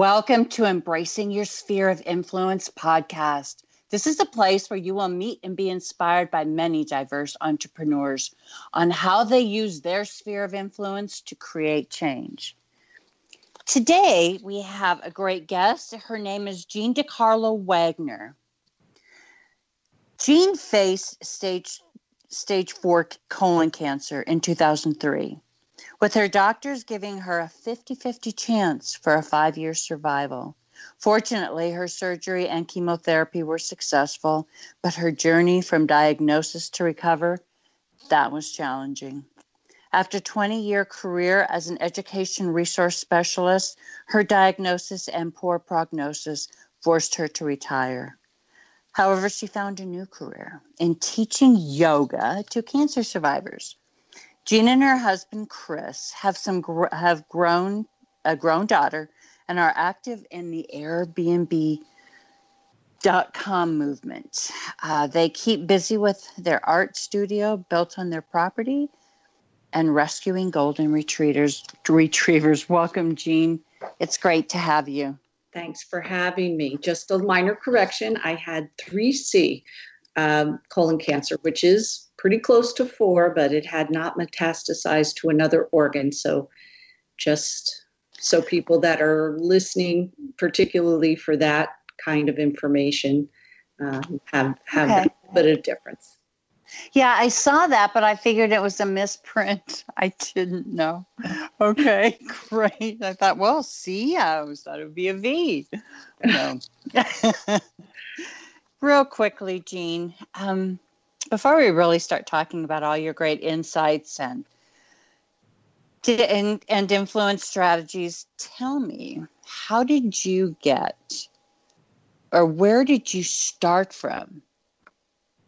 Welcome to Embracing Your Sphere of Influence podcast. This is a place where you will meet and be inspired by many diverse entrepreneurs on how they use their sphere of influence to create change. Today, we have a great guest. Her name is Jean Di Carlo Wagner. Jean faced stage, stage four colon cancer in 2003 with her doctors giving her a 50 50 chance for a five year survival. Fortunately, her surgery and chemotherapy were successful, but her journey from diagnosis to recover, that was challenging. After a 20 year career as an education resource specialist, her diagnosis and poor prognosis forced her to retire. However, she found a new career in teaching yoga to cancer survivors. Jean and her husband Chris have some gr- have grown a grown daughter and are active in the Airbnb.com movement. Uh, they keep busy with their art studio built on their property and rescuing golden retrievers. Retrievers, welcome, Jean. It's great to have you. Thanks for having me. Just a minor correction: I had three C um, colon cancer, which is pretty close to four, but it had not metastasized to another organ. So, just so people that are listening, particularly for that kind of information, um, have have okay. a bit of difference. Yeah, I saw that, but I figured it was a misprint. I didn't know. Okay, great. I thought, well, see, I was thought it would be a V. No. Real quickly, Jean. Um, before we really start talking about all your great insights and and, and influence strategies, tell me how did you get or where did you start from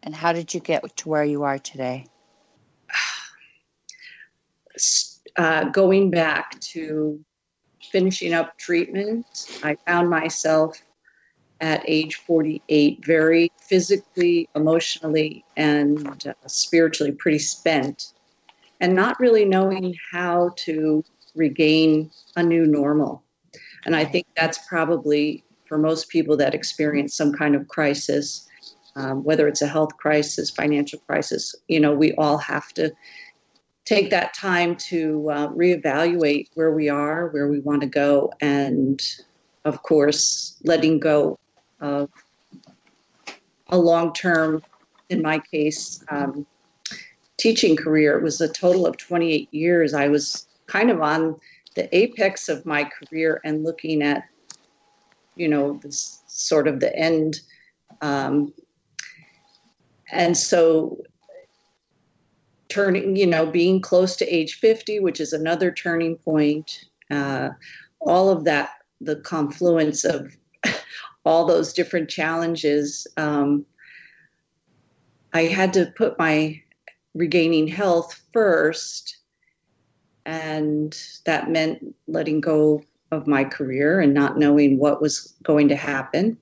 and how did you get to where you are today? Uh, going back to finishing up treatment, I found myself at age 48, very physically, emotionally, and uh, spiritually pretty spent, and not really knowing how to regain a new normal. And I think that's probably for most people that experience some kind of crisis, um, whether it's a health crisis, financial crisis, you know, we all have to take that time to uh, reevaluate where we are, where we want to go, and of course, letting go of a long term, in my case, um, teaching career. It was a total of 28 years. I was kind of on the apex of my career and looking at, you know, this sort of the end. Um, and so turning, you know, being close to age 50, which is another turning point, uh, all of that, the confluence of all those different challenges, um, I had to put my regaining health first. And that meant letting go of my career and not knowing what was going to happen.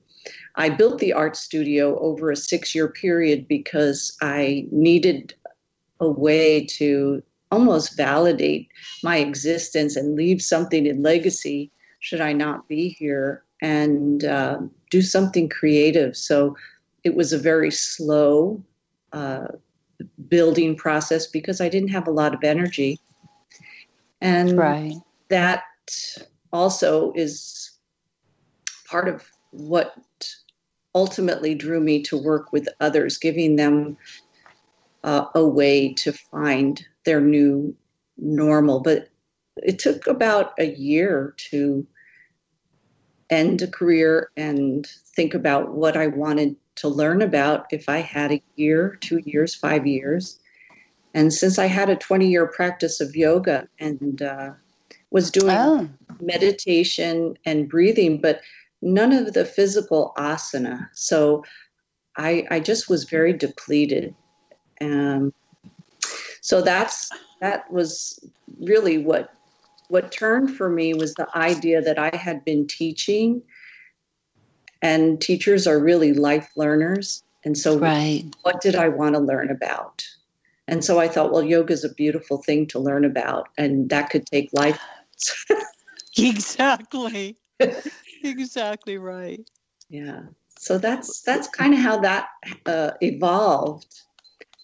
I built the art studio over a six year period because I needed a way to almost validate my existence and leave something in legacy should I not be here and uh, do something creative. So it was a very slow uh, building process because I didn't have a lot of energy. And right. that also is part of what ultimately drew me to work with others, giving them uh, a way to find their new normal. But it took about a year to end a career and think about what I wanted to learn about if I had a year, two years, five years. And since I had a 20 year practice of yoga and uh, was doing oh. meditation and breathing, but none of the physical asana. So I, I just was very depleted. Um, so that's that was really what what turned for me was the idea that I had been teaching, and teachers are really life learners. And so, right. what did I want to learn about? And so I thought, well, yoga is a beautiful thing to learn about, and that could take life. exactly. exactly right. Yeah. So that's that's kind of how that uh, evolved,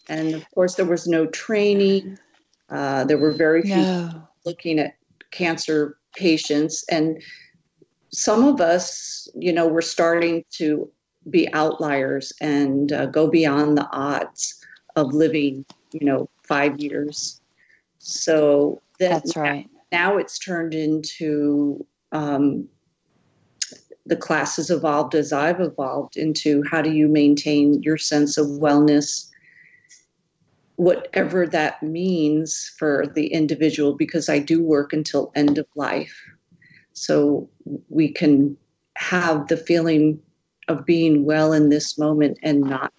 and of course there was no training. Uh, there were very few no. looking at cancer patients, and some of us, you know, we're starting to be outliers and uh, go beyond the odds of living, you know, five years. So that, that's right. Now it's turned into um, the class has evolved as I've evolved into how do you maintain your sense of wellness, whatever that means for the individual, because I do work until end of life. So we can have the feeling of being well in this moment and not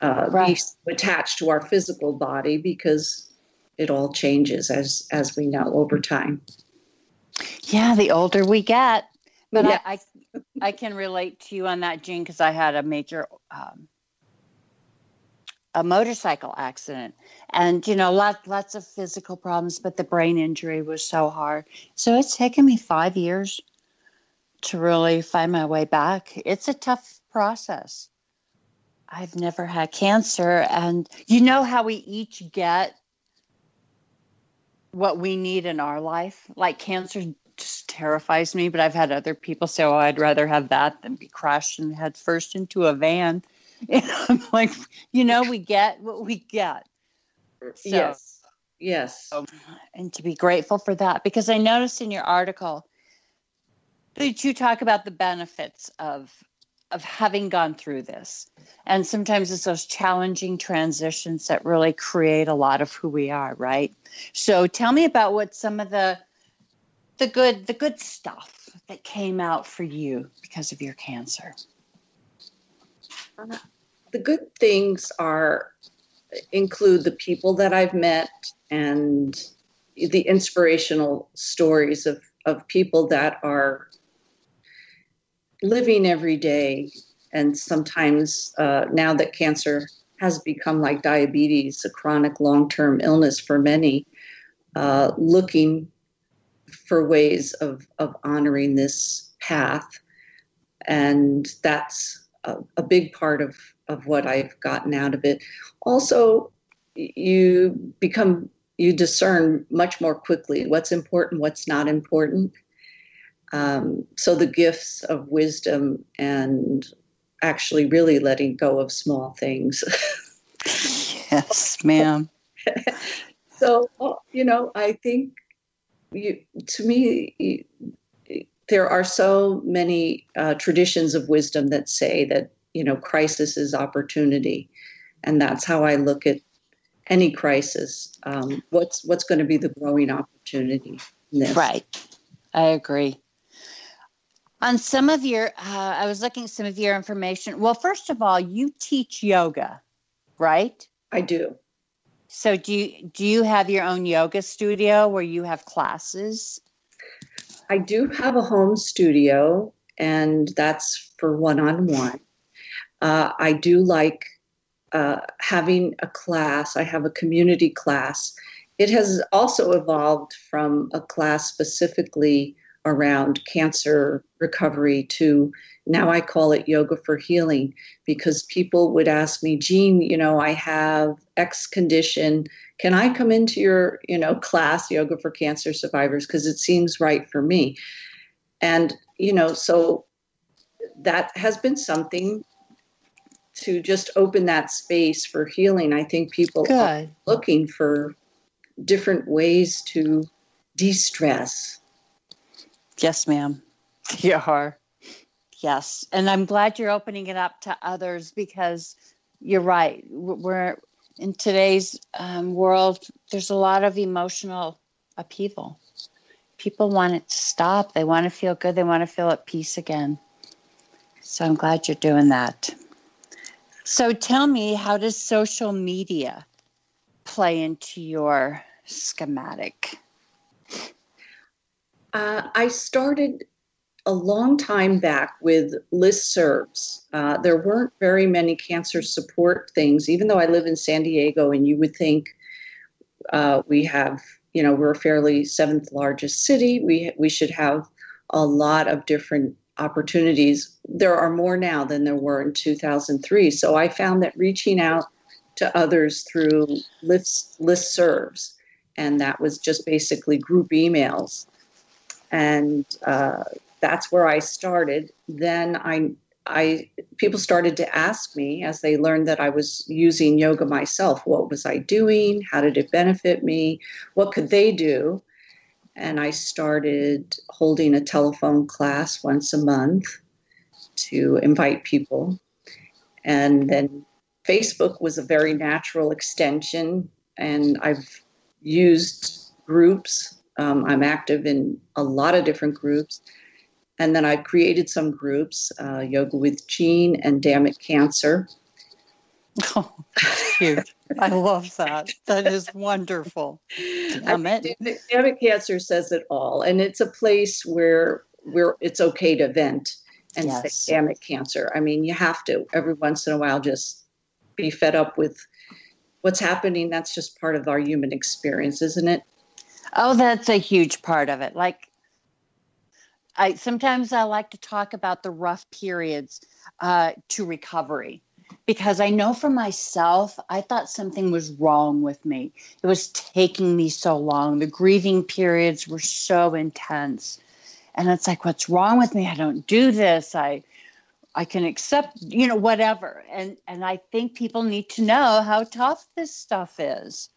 uh, right. be attached to our physical body because it all changes as as we know over time. Yeah, the older we get, but. I, I, I can relate to you on that, Jean, because I had a major um, a motorcycle accident, and you know, lots lots of physical problems, but the brain injury was so hard. So it's taken me five years to really find my way back. It's a tough process. I've never had cancer, and you know how we each get what we need in our life. Like cancer just terrifies me, but I've had other people say, "Oh, I'd rather have that than be crashed and head first into a van." And I'm like, you know, we get what we get. So, yes. Yes. Um, and to be grateful for that, because I noticed in your article that you talk about the benefits of of having gone through this. And sometimes it's those challenging transitions that really create a lot of who we are, right? So tell me about what some of the the good the good stuff that came out for you because of your cancer. The good things are include the people that I've met and the inspirational stories of of people that are living every day, and sometimes uh, now that cancer has become like diabetes, a chronic long term illness for many, uh, looking for ways of, of honoring this path. And that's a, a big part of, of what I've gotten out of it. Also, you become you discern much more quickly what's important, what's not important. Um, so the gifts of wisdom and actually really letting go of small things. yes, ma'am. so you know, I think you, to me, there are so many uh, traditions of wisdom that say that you know crisis is opportunity, and that's how I look at any crisis. Um, what's what's going to be the growing opportunity? Right, I agree. On some of your uh, i was looking at some of your information. Well first of all you teach yoga right? I do. So do you do you have your own yoga studio where you have classes i do have a home studio and that's for one-on-one. Uh, i do like uh, having a class. I have a community class. It has also evolved from a class specifically around cancer recovery to now I call it yoga for healing because people would ask me, Jean, you know, I have X condition. Can I come into your, you know, class, Yoga for Cancer Survivors? Because it seems right for me. And, you know, so that has been something to just open that space for healing. I think people Good. are looking for different ways to de stress Yes, ma'am. You are. Yes. And I'm glad you're opening it up to others because you're right. We're in today's um, world, there's a lot of emotional upheaval. People want it to stop. They want to feel good. They want to feel at peace again. So I'm glad you're doing that. So tell me, how does social media play into your schematic? Uh, I started a long time back with listservs. Uh, there weren't very many cancer support things, even though I live in San Diego, and you would think uh, we have, you know, we're a fairly seventh largest city. We we should have a lot of different opportunities. There are more now than there were in 2003. So I found that reaching out to others through list, list serves, and that was just basically group emails. And uh, that's where I started. Then I I people started to ask me as they learned that I was using yoga myself, what was I doing? How did it benefit me? What could they do? And I started holding a telephone class once a month to invite people. And then Facebook was a very natural extension, and I've used groups. Um, I'm active in a lot of different groups and then I've created some groups, uh, Yoga with Jean and Damn It Cancer. Oh, cute. I love that. That is wonderful. Damn it. Damn It Cancer says it all. And it's a place where where it's okay to vent and yes. say, damn it, cancer. I mean, you have to every once in a while just be fed up with what's happening. That's just part of our human experience, isn't it? Oh, that's a huge part of it. Like I sometimes I like to talk about the rough periods uh, to recovery because I know for myself, I thought something was wrong with me. It was taking me so long. The grieving periods were so intense. And it's like, what's wrong with me? I don't do this. I I can accept, you know, whatever. And and I think people need to know how tough this stuff is.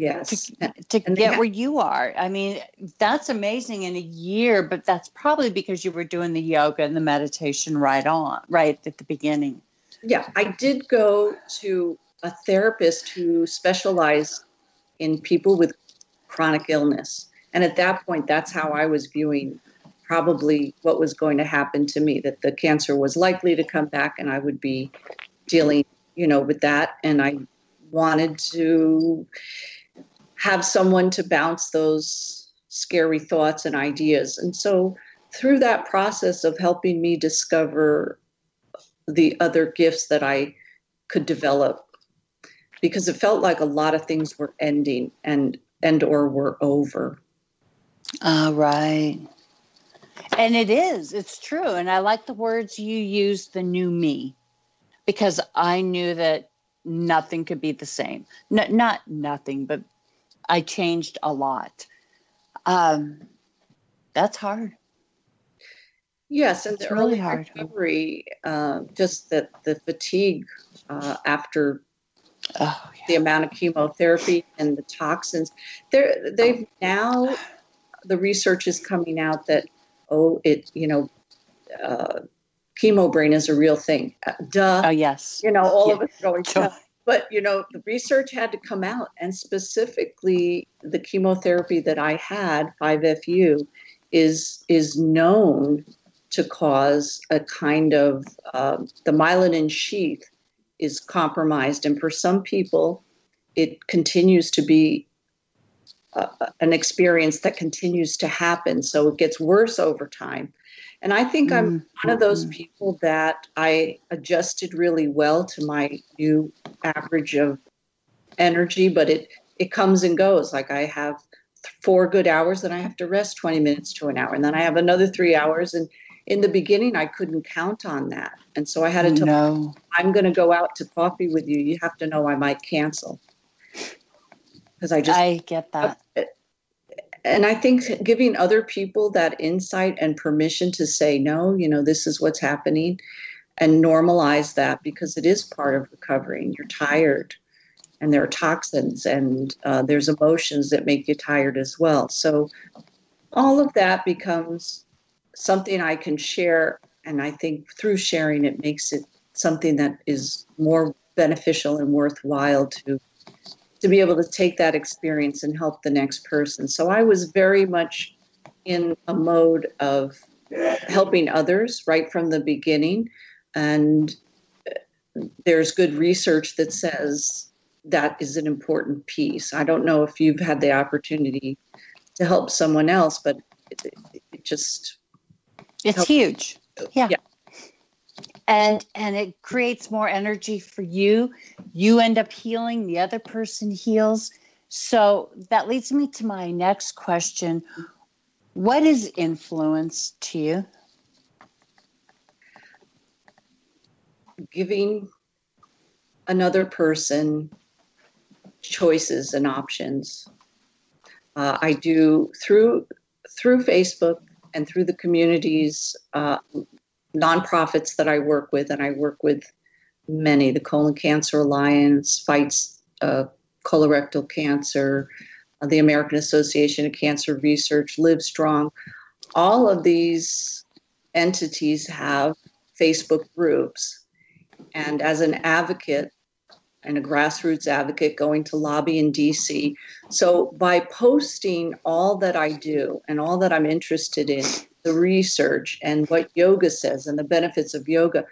Yes. Uh, to, to get where you are. I mean, that's amazing in a year, but that's probably because you were doing the yoga and the meditation right on, right at the beginning. Yeah, I did go to a therapist who specialized in people with chronic illness. And at that point, that's how I was viewing probably what was going to happen to me that the cancer was likely to come back and I would be dealing, you know, with that. And I wanted to have someone to bounce those scary thoughts and ideas. And so, through that process of helping me discover the other gifts that I could develop, because it felt like a lot of things were ending and and or were over. Uh, right. And it is, it's true. And I like the words you used, the new me, because I knew that nothing could be the same. No, not nothing, but I changed a lot. Um, that's hard. Yes, and it's the really early hard. recovery, uh, just that the fatigue uh, after oh, yeah. the amount of chemotherapy and the toxins. They're, they've now the research is coming out that oh, it you know, uh, chemo brain is a real thing. Uh, duh. Oh yes. You know, all yeah. of us going. Duh but you know the research had to come out and specifically the chemotherapy that i had 5fu is is known to cause a kind of uh, the myelin sheath is compromised and for some people it continues to be uh, an experience that continues to happen. So it gets worse over time and I think I'm mm-hmm. one of those people that I adjusted really well to my new average of energy, but it it comes and goes. Like I have four good hours, then I have to rest 20 minutes to an hour, and then I have another three hours. And in the beginning, I couldn't count on that, and so I had to tell no. I'm going to go out to coffee with you. You have to know I might cancel because I just I get that and I think giving other people that insight and permission to say, no, you know, this is what's happening and normalize that because it is part of recovering. You're tired and there are toxins and uh, there's emotions that make you tired as well. So all of that becomes something I can share. And I think through sharing, it makes it something that is more beneficial and worthwhile to to be able to take that experience and help the next person. So I was very much in a mode of helping others right from the beginning. And uh, there's good research that says that is an important piece. I don't know if you've had the opportunity to help someone else, but it, it just. It's helps. huge. Oh, yeah. yeah and and it creates more energy for you you end up healing the other person heals so that leads me to my next question What is influence to you? Giving another person choices and options. Uh, I do through through Facebook and through the communities, uh, nonprofits that I work with, and I work with many. The Colon Cancer Alliance fights uh, colorectal cancer. Uh, the American Association of Cancer Research, Live Strong. All of these entities have Facebook groups. And as an advocate, and a grassroots advocate going to lobby in DC. So by posting all that I do and all that I'm interested in, the research and what yoga says and the benefits of yoga,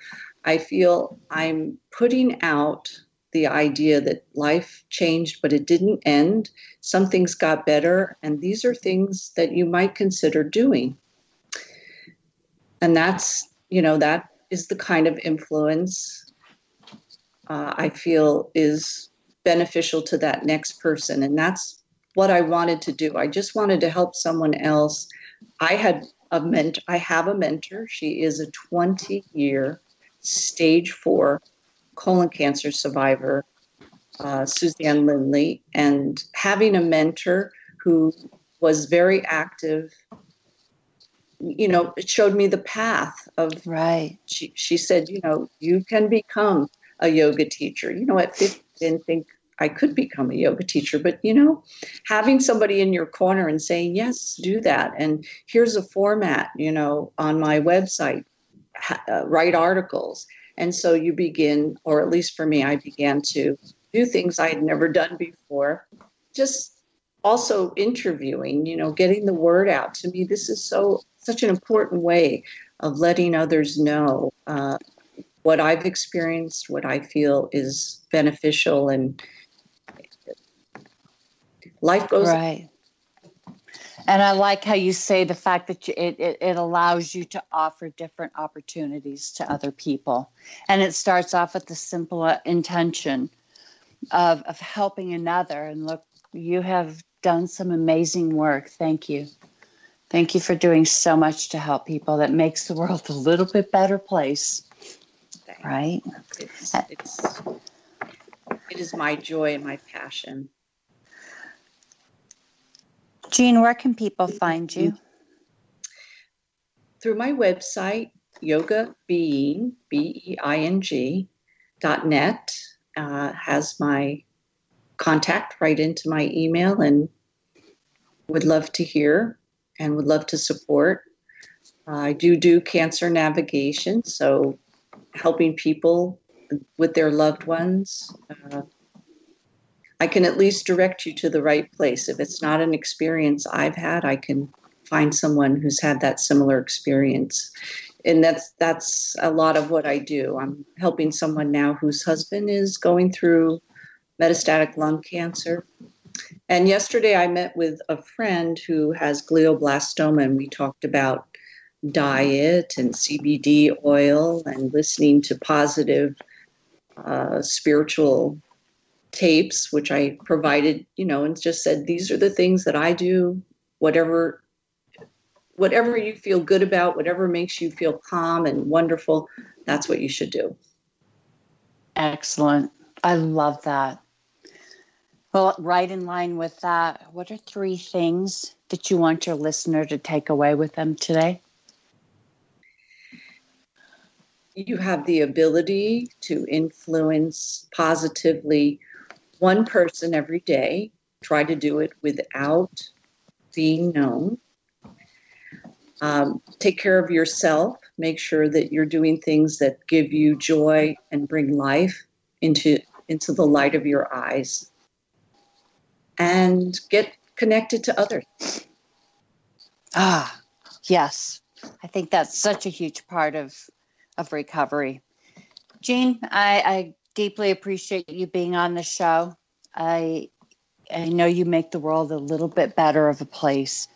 I feel I'm putting out the idea that life changed, but it didn't end. Some things got better, and these are things that you might consider doing. And that's, you know, that is the kind of influence uh, I feel is beneficial to that next person. And that's what I wanted to do. I just wanted to help someone else. I had a mentor, I have a mentor. She is a 20 year stage four colon cancer survivor, uh, Suzanne Lindley, and having a mentor who was very active you know it showed me the path of right she, she said you know you can become a yoga teacher. You know, at 50, I didn't think I could become a yoga teacher, but you know, having somebody in your corner and saying, yes, do that. And here's a format, you know, on my website, uh, write articles. And so you begin, or at least for me, I began to do things I had never done before. Just also interviewing, you know, getting the word out. To me, this is so such an important way of letting others know uh, what I've experienced, what I feel is beneficial, and life goes right. And I like how you say the fact that you, it, it, it allows you to offer different opportunities to other people. And it starts off with the simple uh, intention of, of helping another. And look, you have done some amazing work. Thank you. Thank you for doing so much to help people. That makes the world a little bit better place thing. Right. It's, it's, it is my joy and my passion. Jean, where can people find you? Through my website, yoga being, B E I N G, dot net, uh, has my contact right into my email and would love to hear and would love to support. Uh, I do do cancer navigation, so helping people with their loved ones. Uh, I can at least direct you to the right place. If it's not an experience I've had, I can find someone who's had that similar experience. And that's that's a lot of what I do. I'm helping someone now whose husband is going through metastatic lung cancer. And yesterday I met with a friend who has glioblastoma and we talked about diet and CBD oil and listening to positive uh, spiritual tapes, which I provided, you know, and just said, these are the things that I do, whatever whatever you feel good about, whatever makes you feel calm and wonderful, that's what you should do. Excellent. I love that. Well, right in line with that, what are three things that you want your listener to take away with them today? you have the ability to influence positively one person every day. Try to do it without being known. Um, take care of yourself. Make sure that you're doing things that give you joy and bring life into into the light of your eyes. And get connected to others. Ah, yes. I think that's such a huge part of of recovery. Jean, I, I deeply appreciate you being on the show. I I know you make the world a little bit better of a place.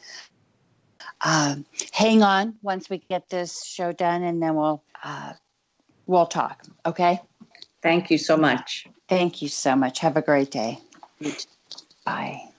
Um, hang on once we get this show done, and then we'll uh, we'll talk. Okay. Thank you so much. Thank you so much. Have a great day. Bye.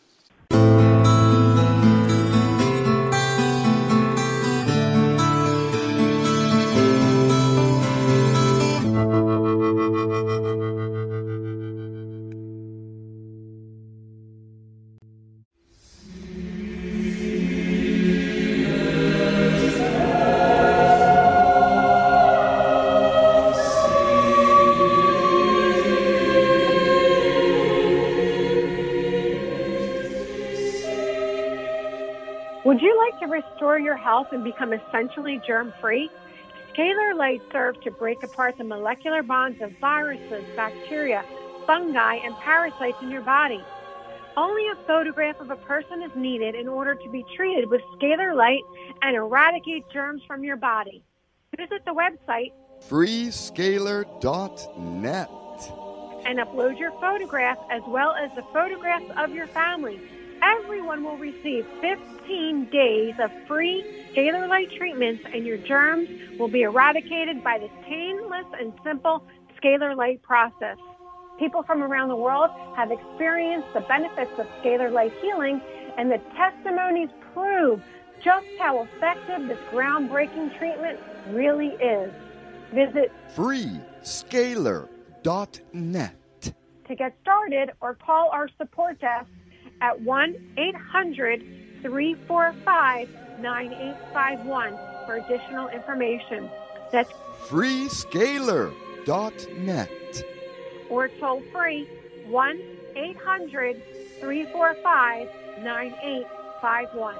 And become essentially germ free? Scalar Light serves to break apart the molecular bonds of viruses, bacteria, fungi, and parasites in your body. Only a photograph of a person is needed in order to be treated with Scalar Light and eradicate germs from your body. Visit the website freescalar.net and upload your photograph as well as the photographs of your family everyone will receive 15 days of free scalar light treatments and your germs will be eradicated by this painless and simple scalar light process. People from around the world have experienced the benefits of scalar light healing and the testimonies prove just how effective this groundbreaking treatment really is. Visit freescalar.net to get started or call our support desk at 1 800 345 9851 for additional information. That's freescalar.net or toll free 1 800 345 9851.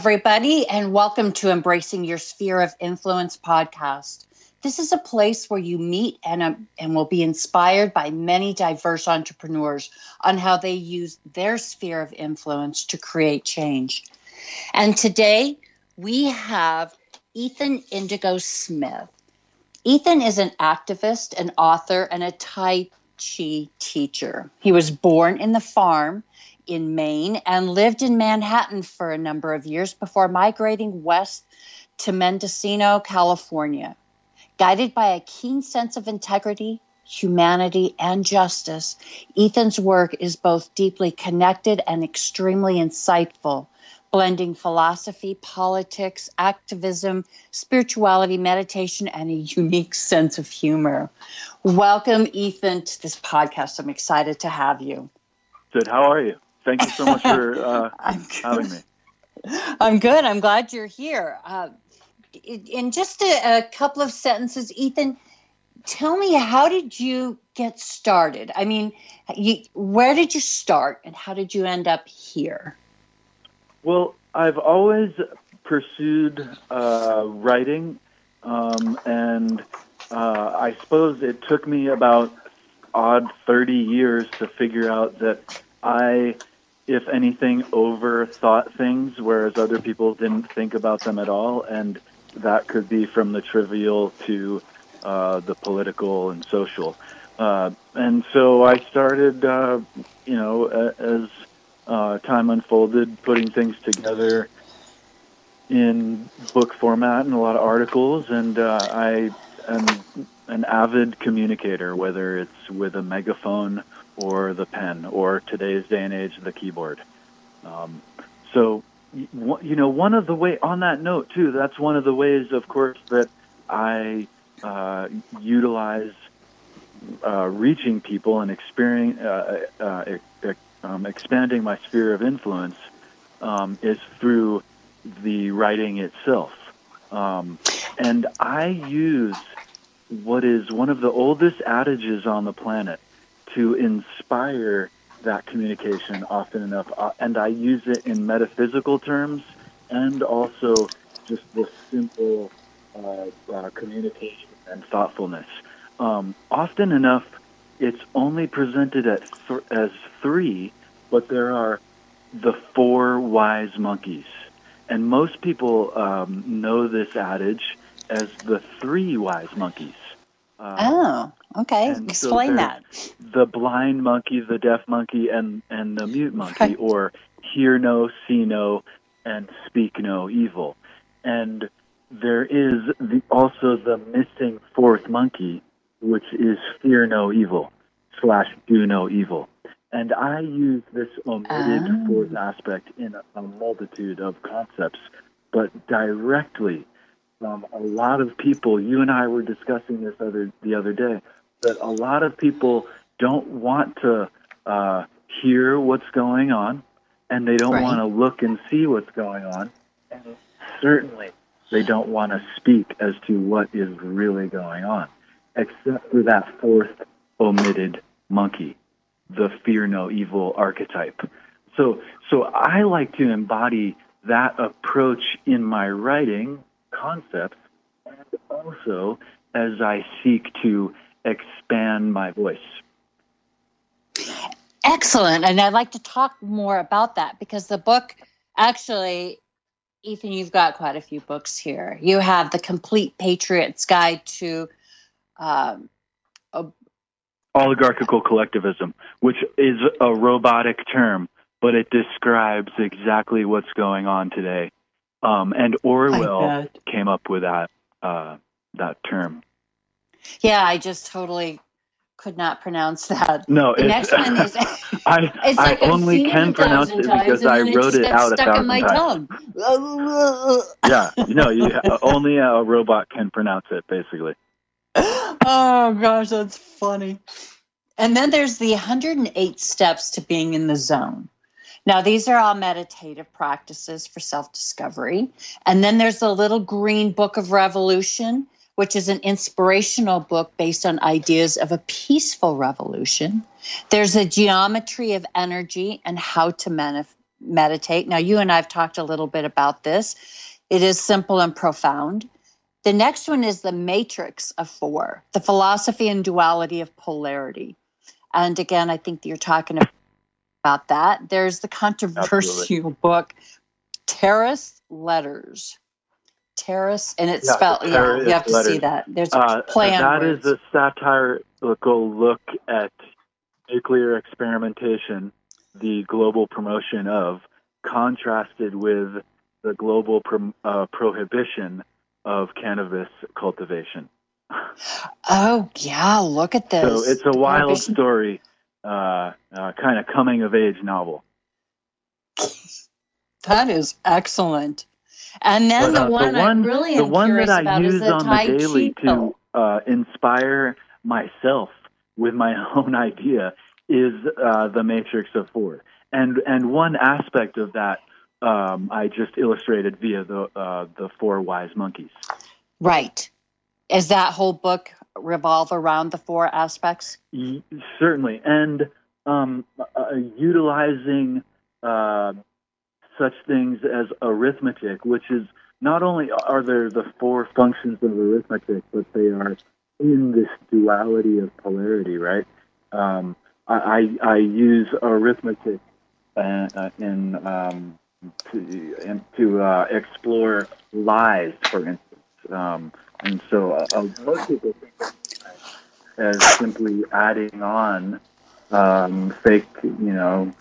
Everybody, and welcome to Embracing Your Sphere of Influence podcast. This is a place where you meet and, uh, and will be inspired by many diverse entrepreneurs on how they use their sphere of influence to create change. And today we have Ethan Indigo Smith. Ethan is an activist, an author, and a Tai Chi teacher. He was born in the farm in Maine and lived in Manhattan for a number of years before migrating west to Mendocino, California. Guided by a keen sense of integrity, humanity, and justice, Ethan's work is both deeply connected and extremely insightful, blending philosophy, politics, activism, spirituality, meditation, and a unique sense of humor. Welcome, Ethan, to this podcast. I'm excited to have you. Good. How are you? Thank you so much for uh, having me. I'm good. I'm glad you're here. Uh, in just a, a, couple of sentences, Ethan, tell me how did you get started? I mean, you, where did you start, and how did you end up here? Well, I've always pursued uh, writing, um, and uh, I suppose it took me about odd 30 years to figure out that I if anything, overthought things, whereas other people didn't think about them at all. And that could be from the trivial to uh, the political and social. Uh, and so I started, uh, you know, as uh, time unfolded, putting things together in book format and a lot of articles. And uh, I am an avid communicator, whether it's with a megaphone or the pen, or today's day and age, the keyboard. Um, so, you know, one of the way on that note too, that's one of the ways, of course, that I uh, utilize uh, reaching people and uh, uh, uh, um, expanding my sphere of influence um, is through the writing itself. Um, and I use what is one of the oldest adages on the planet to inspire that communication often enough. Uh, and I use it in metaphysical terms and also just the simple uh, uh, communication and thoughtfulness. Um, often enough, it's only presented th- as three, but there are the four wise monkeys. And most people um, know this adage as the three wise monkeys. Um, oh, okay. Explain so that. The blind monkey, the deaf monkey, and and the mute monkey, right. or hear no, see no, and speak no evil. And there is the, also the missing fourth monkey, which is fear no evil slash do no evil. And I use this omitted Ah. fourth aspect in a, a multitude of concepts, but directly. Um, a lot of people, you and I were discussing this other the other day, that a lot of people don't want to uh, hear what's going on, and they don't Right. want to look and see what's going on, and certainly they don't want to speak as to what is really going on, except for that fourth omitted monkey, the fear no evil archetype. So, so I like to embody that approach in my writing concepts, and also as I seek to expand my voice. Excellent. And I'd like to talk more about that because the book actually, Ethan, you've got quite a few books here. You have The Complete Patriot's Guide to um, oligarchical collectivism, which is a robotic term, but it describes exactly what's going on today. Um, and Orwell came up with that uh, that term. Yeah, I just totally could not pronounce that. No, The it's, next one is I it's I like I've only it can pronounce it times, because I then it wrote it out a stuck in my times. tongue. Yeah, no, you only a robot can pronounce it, basically. oh gosh, that's funny. And then there's the 108 steps to being in the zone. Now, these are all meditative practices for self discovery. And then there's the Little Green Book of Revolution, which is an inspirational book based on ideas of a peaceful revolution. There's a geometry of energy and how to meditate. Now, you and I have talked a little bit about this. It is simple and profound. The next one is the matrix of four, the philosophy and duality of polarity. And again, I think you're talking about that. There's the controversial book, Terrace Letters. Terrace, and it's Yeah, spelled, yeah, you have to see that. There's Uh, a play on that words. is a satirical look at nuclear experimentation, the global promotion of, contrasted with the global prom- uh, prohibition of cannabis cultivation. oh, yeah, look at this. So it's a wild story, uh, uh, kind of coming of age novel. That is excellent. And then But, uh, the one, I'm really the one that I about use the on Tai the daily to uh, inspire myself with my own idea is uh, the Matrix of Four, and and one aspect of that um, I just illustrated via the uh, the four wise monkeys. Right. Is that whole book revolve around the four aspects? Y- certainly, and um, uh, utilizing uh, such things as arithmetic, which is not only are there the four functions of arithmetic, but they are in this duality of polarity, right? Um, I, I I use arithmetic uh, uh, in um, to, in, to uh, explore lies, for instance, um, and so uh, most people think as simply adding on um, fake, you know,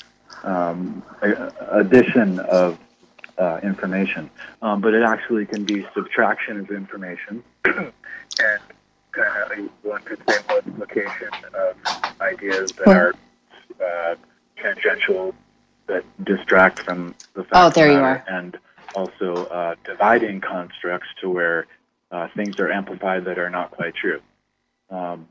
um, addition of uh, information, um, but it actually can be subtraction of information, and kind of one could say multiplication of ideas that are uh, tangential, that distract from the fact. Oh, there you are. And also uh, dividing constructs to where uh, things are amplified that are not quite true. Um,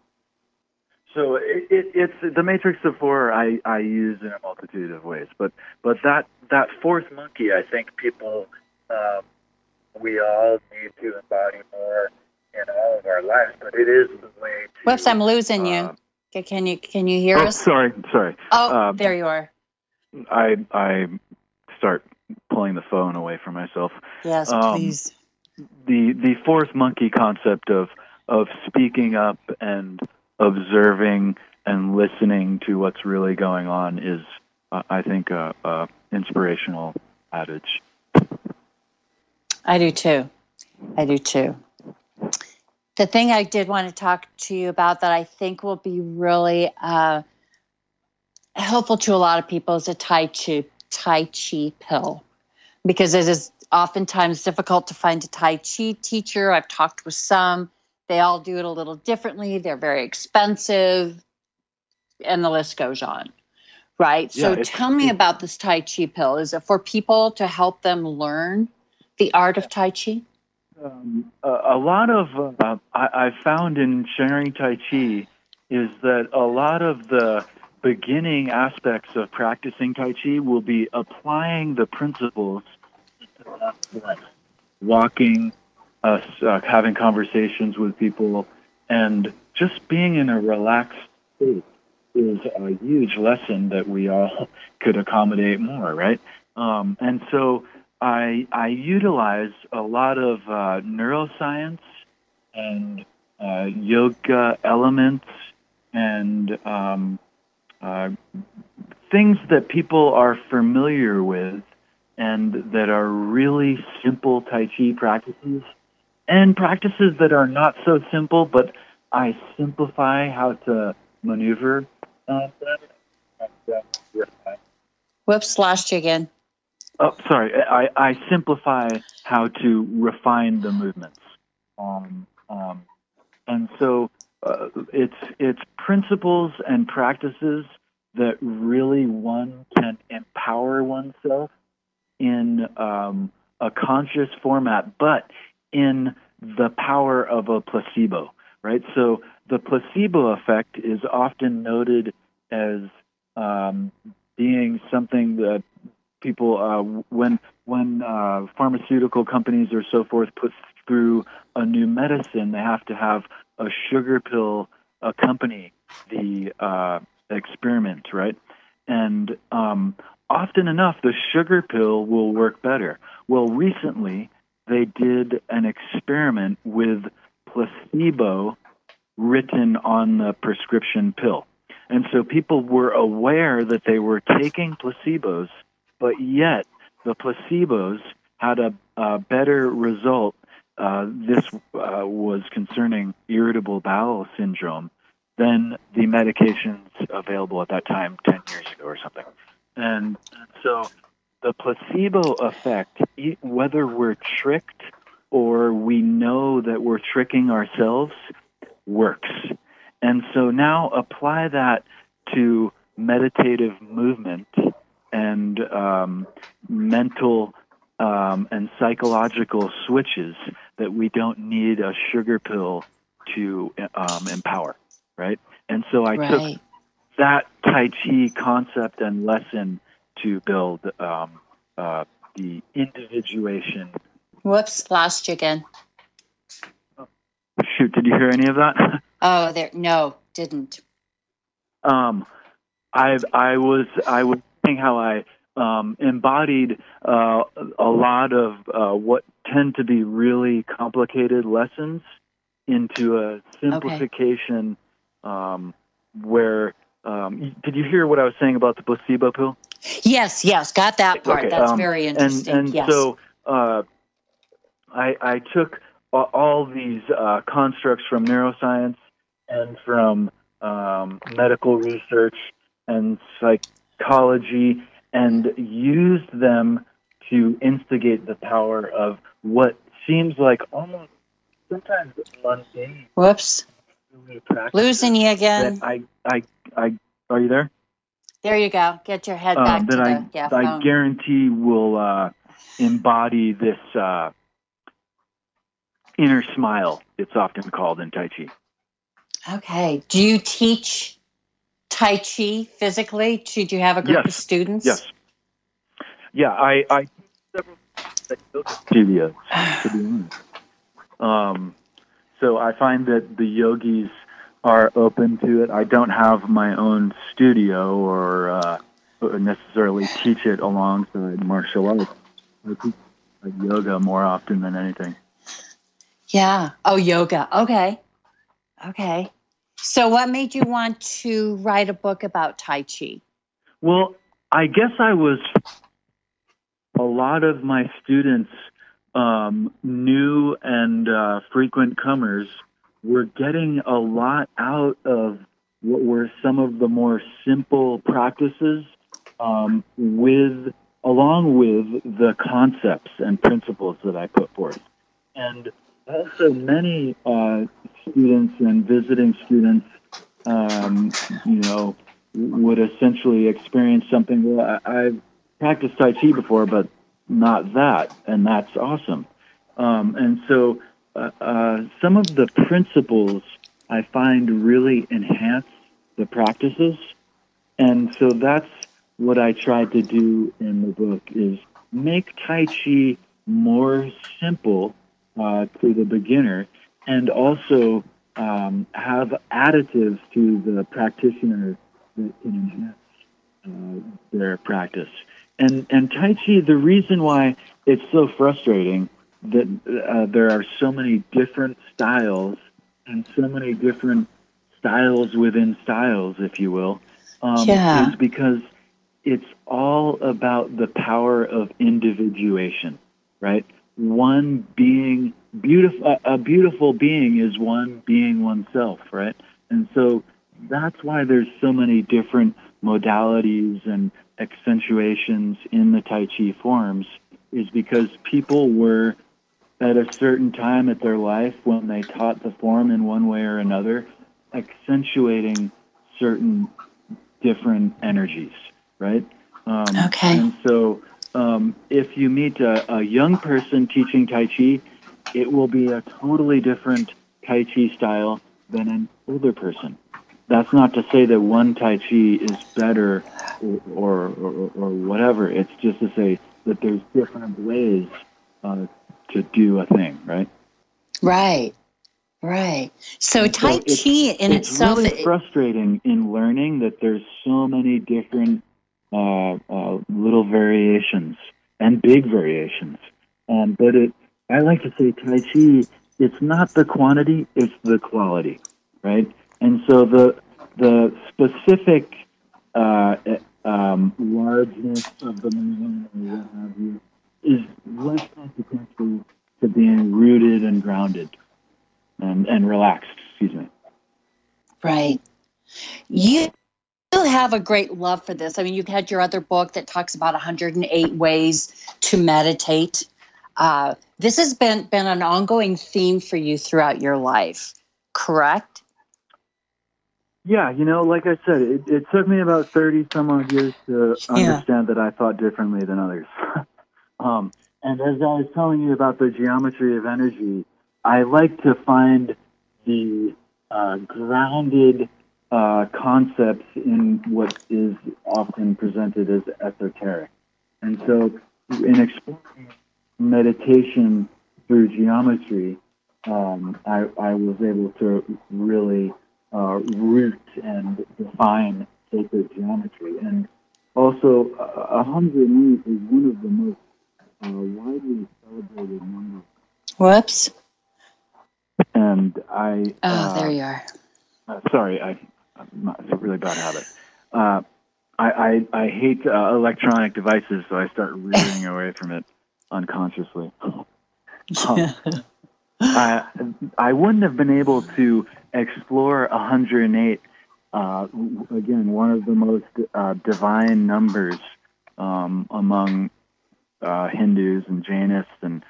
so it, it, it's the matrix of four. I, I use in a multitude of ways, but but that that fourth monkey, I think people um, we all need to embody more in all of our lives. But it is the way. To, Whoops, I'm losing you. uh, Okay, Can you can you hear oh, us? sorry, sorry. Oh, um, there you are. I I start pulling the phone away from myself. Yes, um, please. the the fourth monkey concept of of speaking up and observing and listening to what's really going on is, uh, I think, a, a inspirational adage. I do too. I do too. The thing I did want to talk to you about that I think will be really uh, helpful to a lot of people is a Tai Chi Tai Chi pill, because it is oftentimes difficult to find a Tai Chi teacher. I've talked with some; they all do it a little differently. They're very expensive, and the list goes on. right? Yeah, so tell me about this Tai Chi pill. Is it for people to help them learn the art of Tai Chi? Um, a, a lot of uh, I, I found in sharing Tai Chi is that a lot of the beginning aspects of practicing Tai Chi will be applying the principles walking, uh, s- uh, having conversations with people, and just being in a relaxed state is a huge lesson that we all could accommodate more, right? Um, and so I I utilize a lot of uh, neuroscience and uh, yoga elements and um, uh, things that people are familiar with and that are really simple Tai Chi practices and practices that are not so simple, but I simplify how to maneuver uh. Whoops, lost you again. Oh, sorry. I, I simplify how to refine the movements. Um, um, and so uh, it's it's principles and practices that really one can empower oneself in um, a conscious format, but in the power of a placebo, right? So the placebo effect is often noted as um, being something that people uh, when when uh, pharmaceutical companies or so forth put through a new medicine, they have to have a sugar pill accompany the uh, experiment, right? And um, often enough, the sugar pill will work better. Well, recently they did an experiment with placebo written on the prescription pill. And so people were aware that they were taking placebos, but yet the placebos had a, a better result. Uh, this uh, was concerning irritable bowel syndrome than the medications available at that time 10 years ago or something. And so the placebo effect, whether we're tricked or we know that we're tricking ourselves, works. And so now apply that to meditative movement and um, mental um, and psychological switches that we don't need a sugar pill to um, empower, right? And so I took that Tai Chi concept and lesson to build um, uh, the individuation. Whoops, lost you again. Shoot, did you hear any of that? Oh, there. No, didn't. um, I I was I was saying how I um, embodied uh, a lot of uh, what tend to be really complicated lessons into a simplification um, where. Um, did you hear what I was saying about the placebo pill? Yes, yes, got that part. Okay, That's um, very and interesting. and yes. so uh, I I took all these uh, constructs from neuroscience and from um, medical research and psychology and used them to instigate the power of what seems like almost sometimes mundane Whoops, losing you again. I I I are you there? There you go. Get your head um, back to that I, the yeah, I phone. guarantee will uh, embody this uh, inner smile. It's often called in Tai Chi. Okay. Do you teach Tai Chi physically? Did you have a group of students? Yes. Yeah, I, I teach several studios. To be honest. Um, so I find that the yogis are open to it. I don't have my own studio or uh, necessarily teach it alongside martial arts. I teach yoga more often than anything. Yeah. Oh, yoga. Okay. Okay. So, what made you want to write a book about Tai Chi? Well, I guess I was. A lot of my students, um, new and uh, frequent comers, were getting a lot out of what were some of the more simple practices, um, with along with the concepts and principles that I put forth, and also many uh, students and visiting students, um, you know, would essentially experience something. Well, I, I've practiced Tai Chi before, but not that, and that's awesome. Um, and so, uh, uh, some of the principles I find really enhance the practices, and so that's what I tried to do in the book is make Tai Chi more simple uh, to the beginner, and also um, have additives to the practitioner that can enhance uh, their practice. And and Tai Chi, the reason why it's so frustrating that uh, there are so many different styles and so many different styles within styles, if you will, um, Yeah. is because it's all about the power of individuation, right? One being beautiful, a beautiful being is one being oneself, right? And so that's why there's so many different modalities and accentuations in the Tai Chi forms, is because people were at a certain time at their life when they taught the form in one way or another, accentuating certain different energies, right? Um, Okay. And so, um, if you meet a, a young person teaching Tai Chi, it will be a totally different Tai Chi style than an older person. That's not to say that one Tai Chi is better or, or, or, or whatever. It's just to say that there's different ways uh, to do a thing, right? Right. Right. So Tai it's- Chi in it's itself, really it- frustrating in learning that there's so many different uh, uh, little variations and big variations. Um, but it, I like to say Tai Chi. It's not the quantity; it's the quality, right? And so the the specific uh, um, largeness of the movement or what have you is less consequential to being rooted and grounded and, and relaxed. Excuse me. right. You you have a great love for this. I mean, you've had your other book that talks about 108 ways to meditate. Uh, this has been been an ongoing theme for you throughout your life, correct? Yeah, you know, like I said, it, it took me about 30 some odd years to Yeah. understand that I thought differently than others. um, and as I was telling you about the geometry of energy, I like to find the uh, grounded uh, concepts in what is often presented as esoteric. And so, in exploring meditation through geometry, um, I, I was able to really uh, root and define sacred geometry. And also, uh, 108 is one of the most uh, widely celebrated numbers. Whoops. And I. Oh, uh, there you are. uh, sorry, I, I'm not, it's a really bad habit. Uh, I, I, I hate uh, electronic devices, so I start rearing away from it unconsciously. Um, I, I wouldn't have been able to explore 108. Uh, again, one of the most uh, divine numbers um, among uh, Hindus and Jainists and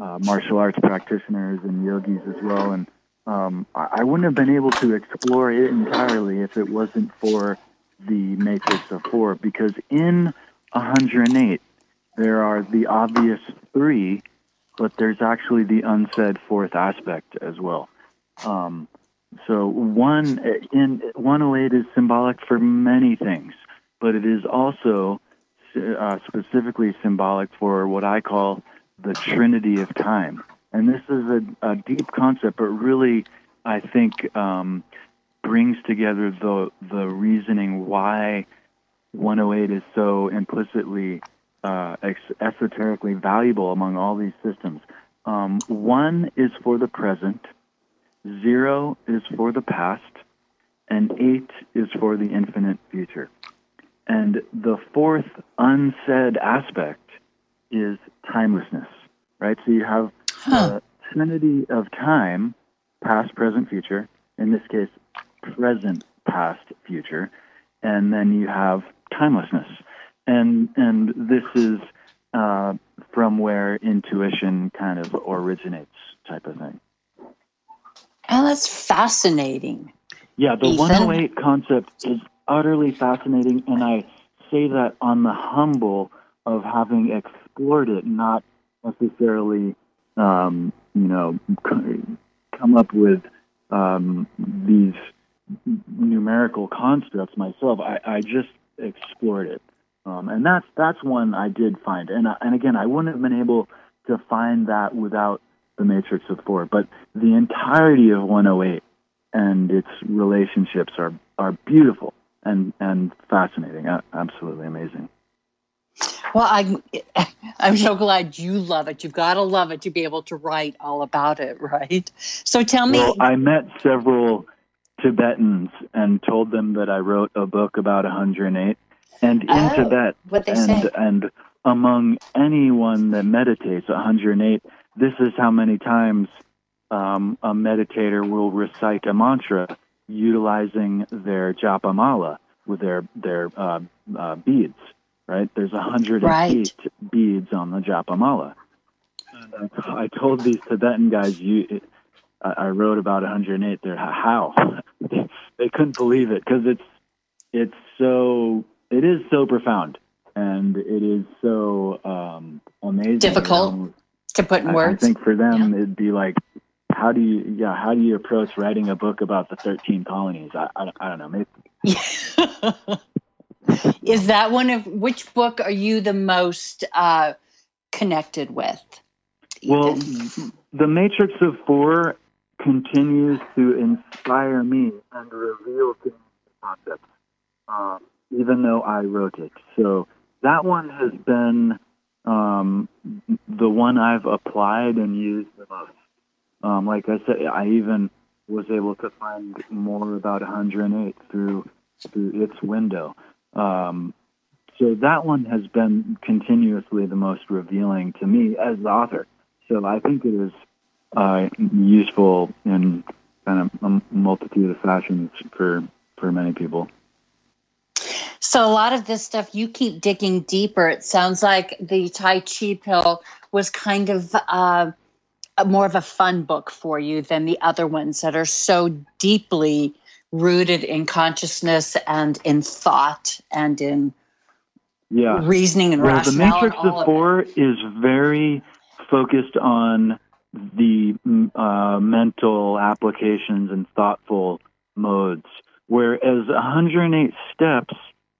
uh, martial arts practitioners and yogis as well. And um, I, wouldn't have been able to explore it entirely if it wasn't for the matrix of four, because in 108 there are the obvious three but there's actually the unsaid fourth aspect as well. Um, so one in 108 is symbolic for many things, but it is also uh, specifically symbolic for what I call the Trinity of Time. And this is a, a deep concept, but really, I think, um, brings together the the reasoning why 108 is so implicitly uh, esoterically valuable among all these systems. Um, one is for the present, zero is for the past, and eight is for the infinite future. And the fourth unsaid aspect is timelessness, right? So you have Huh. the trinity of time, past, present, future. In this case, present, past, future. And then you have timelessness and and this is uh, from where intuition kind of originates, type of thing. Oh, that's fascinating. Yeah, the Ethan? 108 concept is utterly fascinating, and I say that on the humble of having explored it, not necessarily, um, you know, come up with um, these numerical constructs myself. I, I just explored it, um, and that's that's one I did find. And and again, I wouldn't have been able to find that without the Matrix of Four. But the entirety of 108 and its relationships are are beautiful and and fascinating. Absolutely amazing. Well, I'm I'm so glad you love it. You've got to love it to be able to write all about it, right? So tell me. Well, I met several Tibetans and told them that I wrote a book about 108, and in Oh, Tibet, what they and say. and among anyone that meditates 108, this is how many times um, a meditator will recite a mantra utilizing their japa mala with their their uh, uh, beads. Right? There's 108 Right. beads on the japamala. And I, I told these Tibetan guys, you, I, I wrote about 108. They're how they, couldn't believe it because it's it's so it is so profound and it is so um, amazing. Difficult You know, to put in I, I think for them it'd be like, how do you yeah how do you approach writing a book about the 13 colonies? I I, I don't know. Maybe Is that one of which book are you the most uh, connected with? Well, Edith? the Matrix of Four continues to inspire me and reveal to me concepts, um, even though I wrote it. So that one has been um, the one I've applied and used the most. Um, like I said, I even was able to find more about 108 through through its window. Um, so that one has been continuously the most revealing to me as the author. So I think it is uh, useful in kind of a multitude of fashions for for many people. So a lot of this stuff you keep digging deeper. It sounds like the Tai Chi pill was kind of uh, a- more of a fun book for you than the other ones that are so deeply rooted in consciousness and in thought and in Yeah. reasoning and Well, the. Matrix and all of of Four is very focused on the mm, uh, mental applications and thoughtful modes, whereas 108 Steps,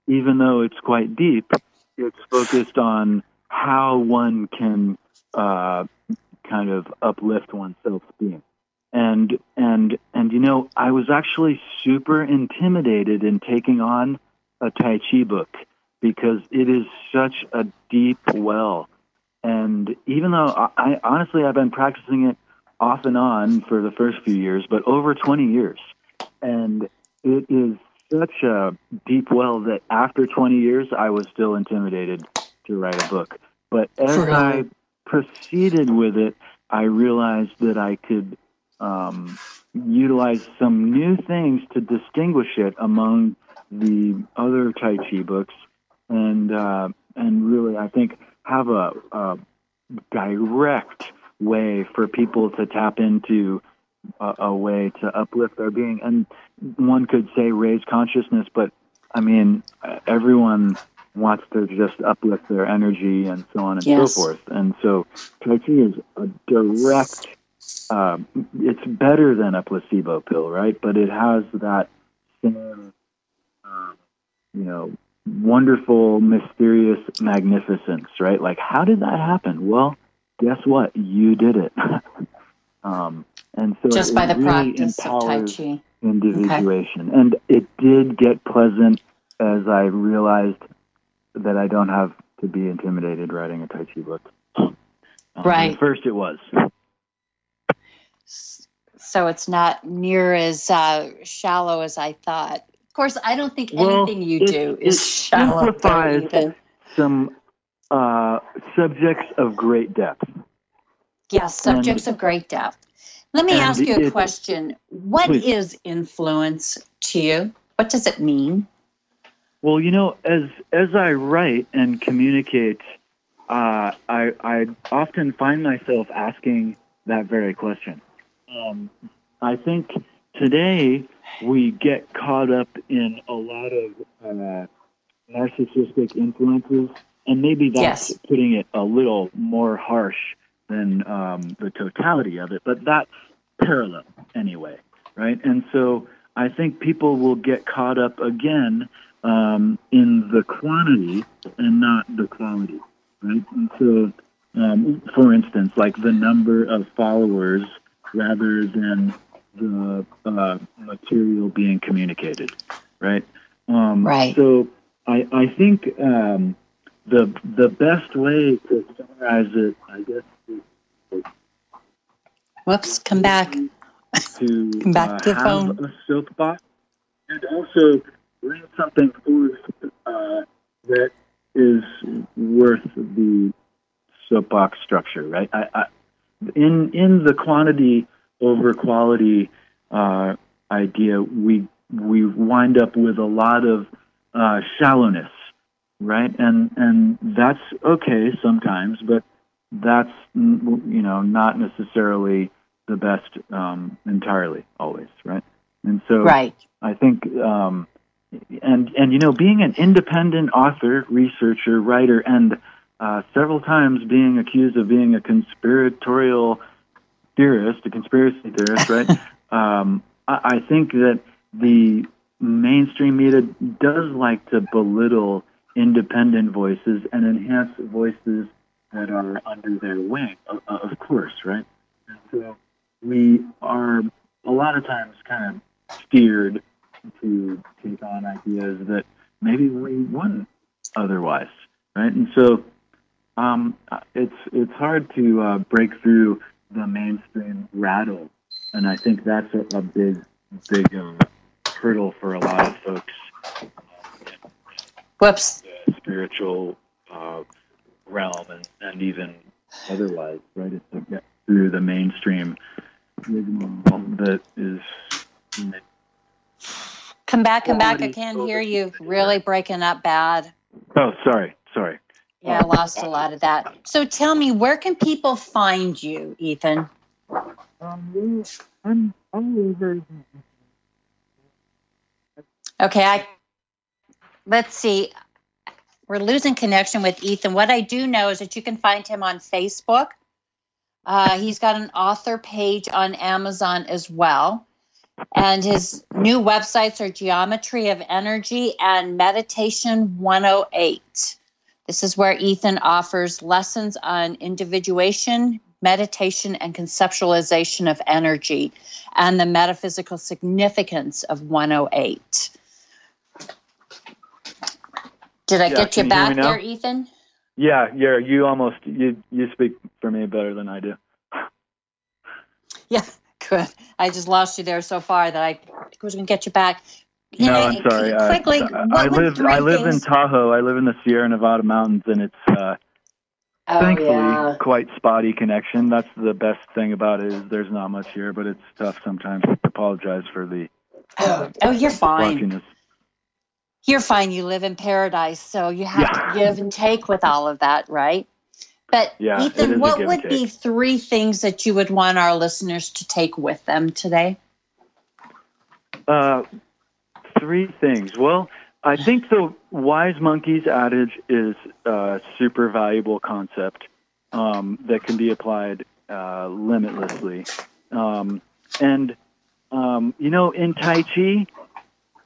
even though it's quite deep, it's focused on how one can uh, kind of uplift oneself's being. And and and you know, I was actually super intimidated in taking on a Tai Chi book because it is such a deep well. And even though I, I honestly I've been practicing it off and on for the first few years, but over 20 years, and it is such a deep well that after 20 years I was still intimidated to write a book. But as? I proceeded with it, I realized that I could um, utilize some new things to distinguish it among the other Tai Chi books, and uh, and really, I think have a, a direct way for people to tap into a, a way to uplift their being, and one could say raise consciousness, but I mean, everyone wants to just uplift their energy and so on and Yes. so forth, and so Tai Chi is a direct uh, it's better than a placebo pill, right? But it has that same, um, you know, wonderful, mysterious magnificence, right? Like, how did that happen? Well, guess what? You did it. um, and so just by the really practice of Tai Chi. individuation. And it did get pleasant as I realized that I don't have to be intimidated writing a Tai Chi book. Um, Right. First, it was. So it's not near as uh, shallow as I thought. Of course, I don't think Well, anything you it- do is shallow. simplifies some uh, subjects of great depth. Yes, subjects of great depth. Let me ask you a it- question. What Please. is influence to you? What does it mean? Well, you know, as as I write and communicate, uh, I I often find myself asking that very question. Um, I think today we get caught up in a lot of uh, narcissistic influences, and maybe that's Yes. putting it a little more harsh than um, the totality of it, but that's parallel anyway, right? And so I think people will get caught up again um, in the quantity and not the quality, right? And so, um, for instance, like the number of followers rather than the uh, material being communicated, right? Um, Right. So I, I think um, the the best way to summarize it, I guess, is Whoops, come back. to Come back uh, to the have phone. a soapbox and also bring something forth uh, that is worth the soapbox structure, right? I, I, in in the quantity over quality uh, idea, we we wind up with a lot of uh, shallowness, right? And and that's okay sometimes, but that's you know not necessarily the best um, entirely always, right? And so Right. I think, um, and and you know, being an independent author, researcher, writer, and uh, several times being accused of being a conspiratorial theorist, a conspiracy theorist, right? um, I, I think that the mainstream media does like to belittle independent voices and enhance voices that are under their wing, of, of course, right? And so we are a lot of times kind of steered to take on ideas that maybe we wouldn't otherwise, right? And so um, it's it's hard to uh, break through the mainstream rattle, and I think that's a, a big big uh, hurdle for a lot of folks Whoops. the spiritual uh, realm and, and even otherwise, right? It's to get through the mainstream that is. Come back, come back. I can't hear you. Really breaking up bad. Oh, sorry, sorry. Yeah, I lost a lot of that. So tell me, where can people find you, Ethan? Um, I'm all over. Okay, I let's see. We're losing connection with Ethan. What I do know is that you can find him on Facebook. Uh, he's got an author page on Amazon as well. And his new websites are Geometry of Energy and Meditation 108. This is where Ethan offers lessons on individuation, meditation, and conceptualization of energy and the metaphysical significance of 108. Did I Yeah, get you can you back there, Ethan? Yeah, yeah. You almost you you speak for me better than I do. Yeah, good. I just lost you there so far that I was going to get you back. You no, know, I'm sorry. Quickly, I, what I live I live in Tahoe. I live in the Sierra Nevada mountains, and it's uh, Oh, thankfully yeah. quite spotty connection. That's the best thing about it is there's not much here, but it's tough sometimes. I apologize for the Oh, oh, you're fine. splotchiness. You're fine. You live in paradise, so you have Yeah. to give and take with all of that, right? But Yeah, Ethan, what would be three things that you would want our listeners to take with them today? Uh, three things. Well, I think the wise monkeys adage is a super valuable concept um, that can be applied uh, limitlessly. Um, and, um, you know, in Tai Chi,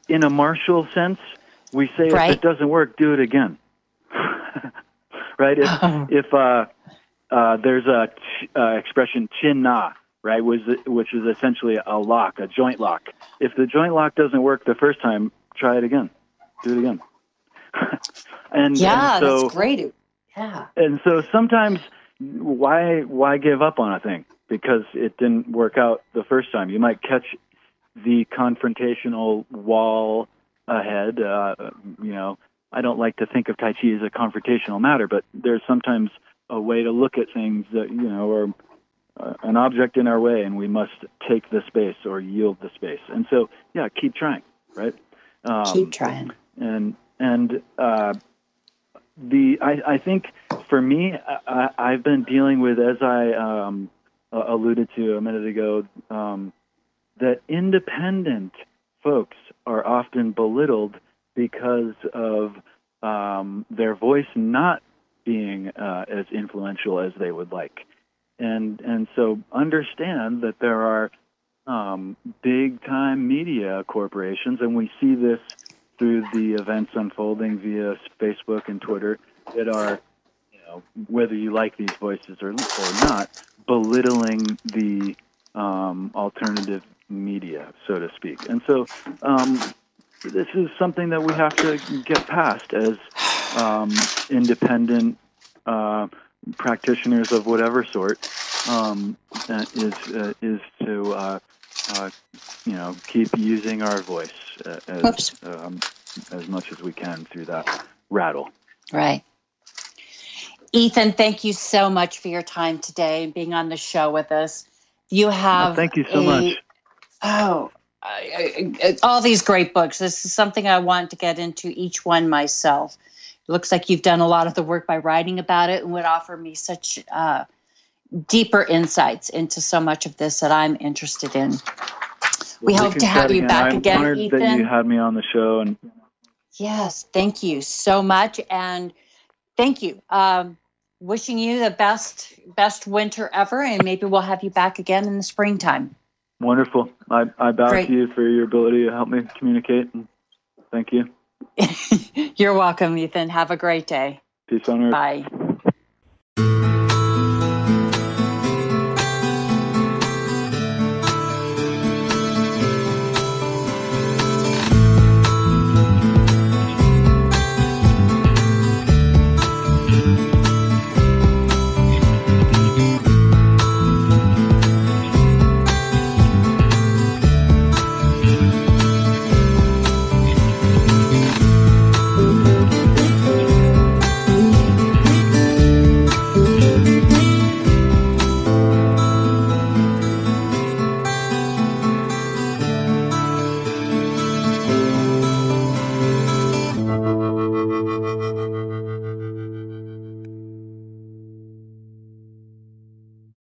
in a martial sense, we say Right. if it doesn't work, do it again. right? If, if uh, uh, there's a ch- uh, expression chin na, right, was which is essentially a lock, a joint lock. If the joint lock doesn't work the first time, try it again. Do it again. and yeah, and so, that's great. Yeah. and so sometimes why why give up on a thing because it didn't work out the first time? You might catch the confrontational wall ahead. Uh, you know, I don't like to think of Tai Chi as a confrontational matter, but there's sometimes a way to look at things that you know are uh, an object in our way, and we must take the space or yield the space. And so, yeah, keep trying, right? Um, Keep trying. and and uh, the I, I think for me I, I've been dealing with as I um, alluded to a minute ago um, that independent folks are often belittled because of um, their voice not being uh, as influential as they would like. And and so understand that there are um, big time media corporations, and we see this through the events unfolding via Facebook and Twitter that are, you know, whether you like these voices or, or not, belittling the um, alternative media, so to speak. And so um, this is something that we have to get past as um, independent uh, practitioners of whatever sort um, uh, is uh, is to uh, uh, you know keep using our voice uh, as um, as much as we can through that rattle. Right. Ethan, thank you so much for your time today and being on the show with us. You have. Thank you so a, much. Oh, I, I, all these great books. This is something I want to get into each one myself. It looks like you've done a lot of the work by writing about it and would offer me such uh, deeper insights into so much of this that I'm interested in. We Well, hope to have you back I'm again, honored that you Ethan. had me on the show, and Yes, thank you so much, and thank you. Um, wishing you the best best winter ever, and maybe we'll have you back again in the springtime. Wonderful. I, I bow Great. to you for your ability to help me communicate. And thank you. You're welcome, Ethan. Have a great day. Peace on earth. Bye.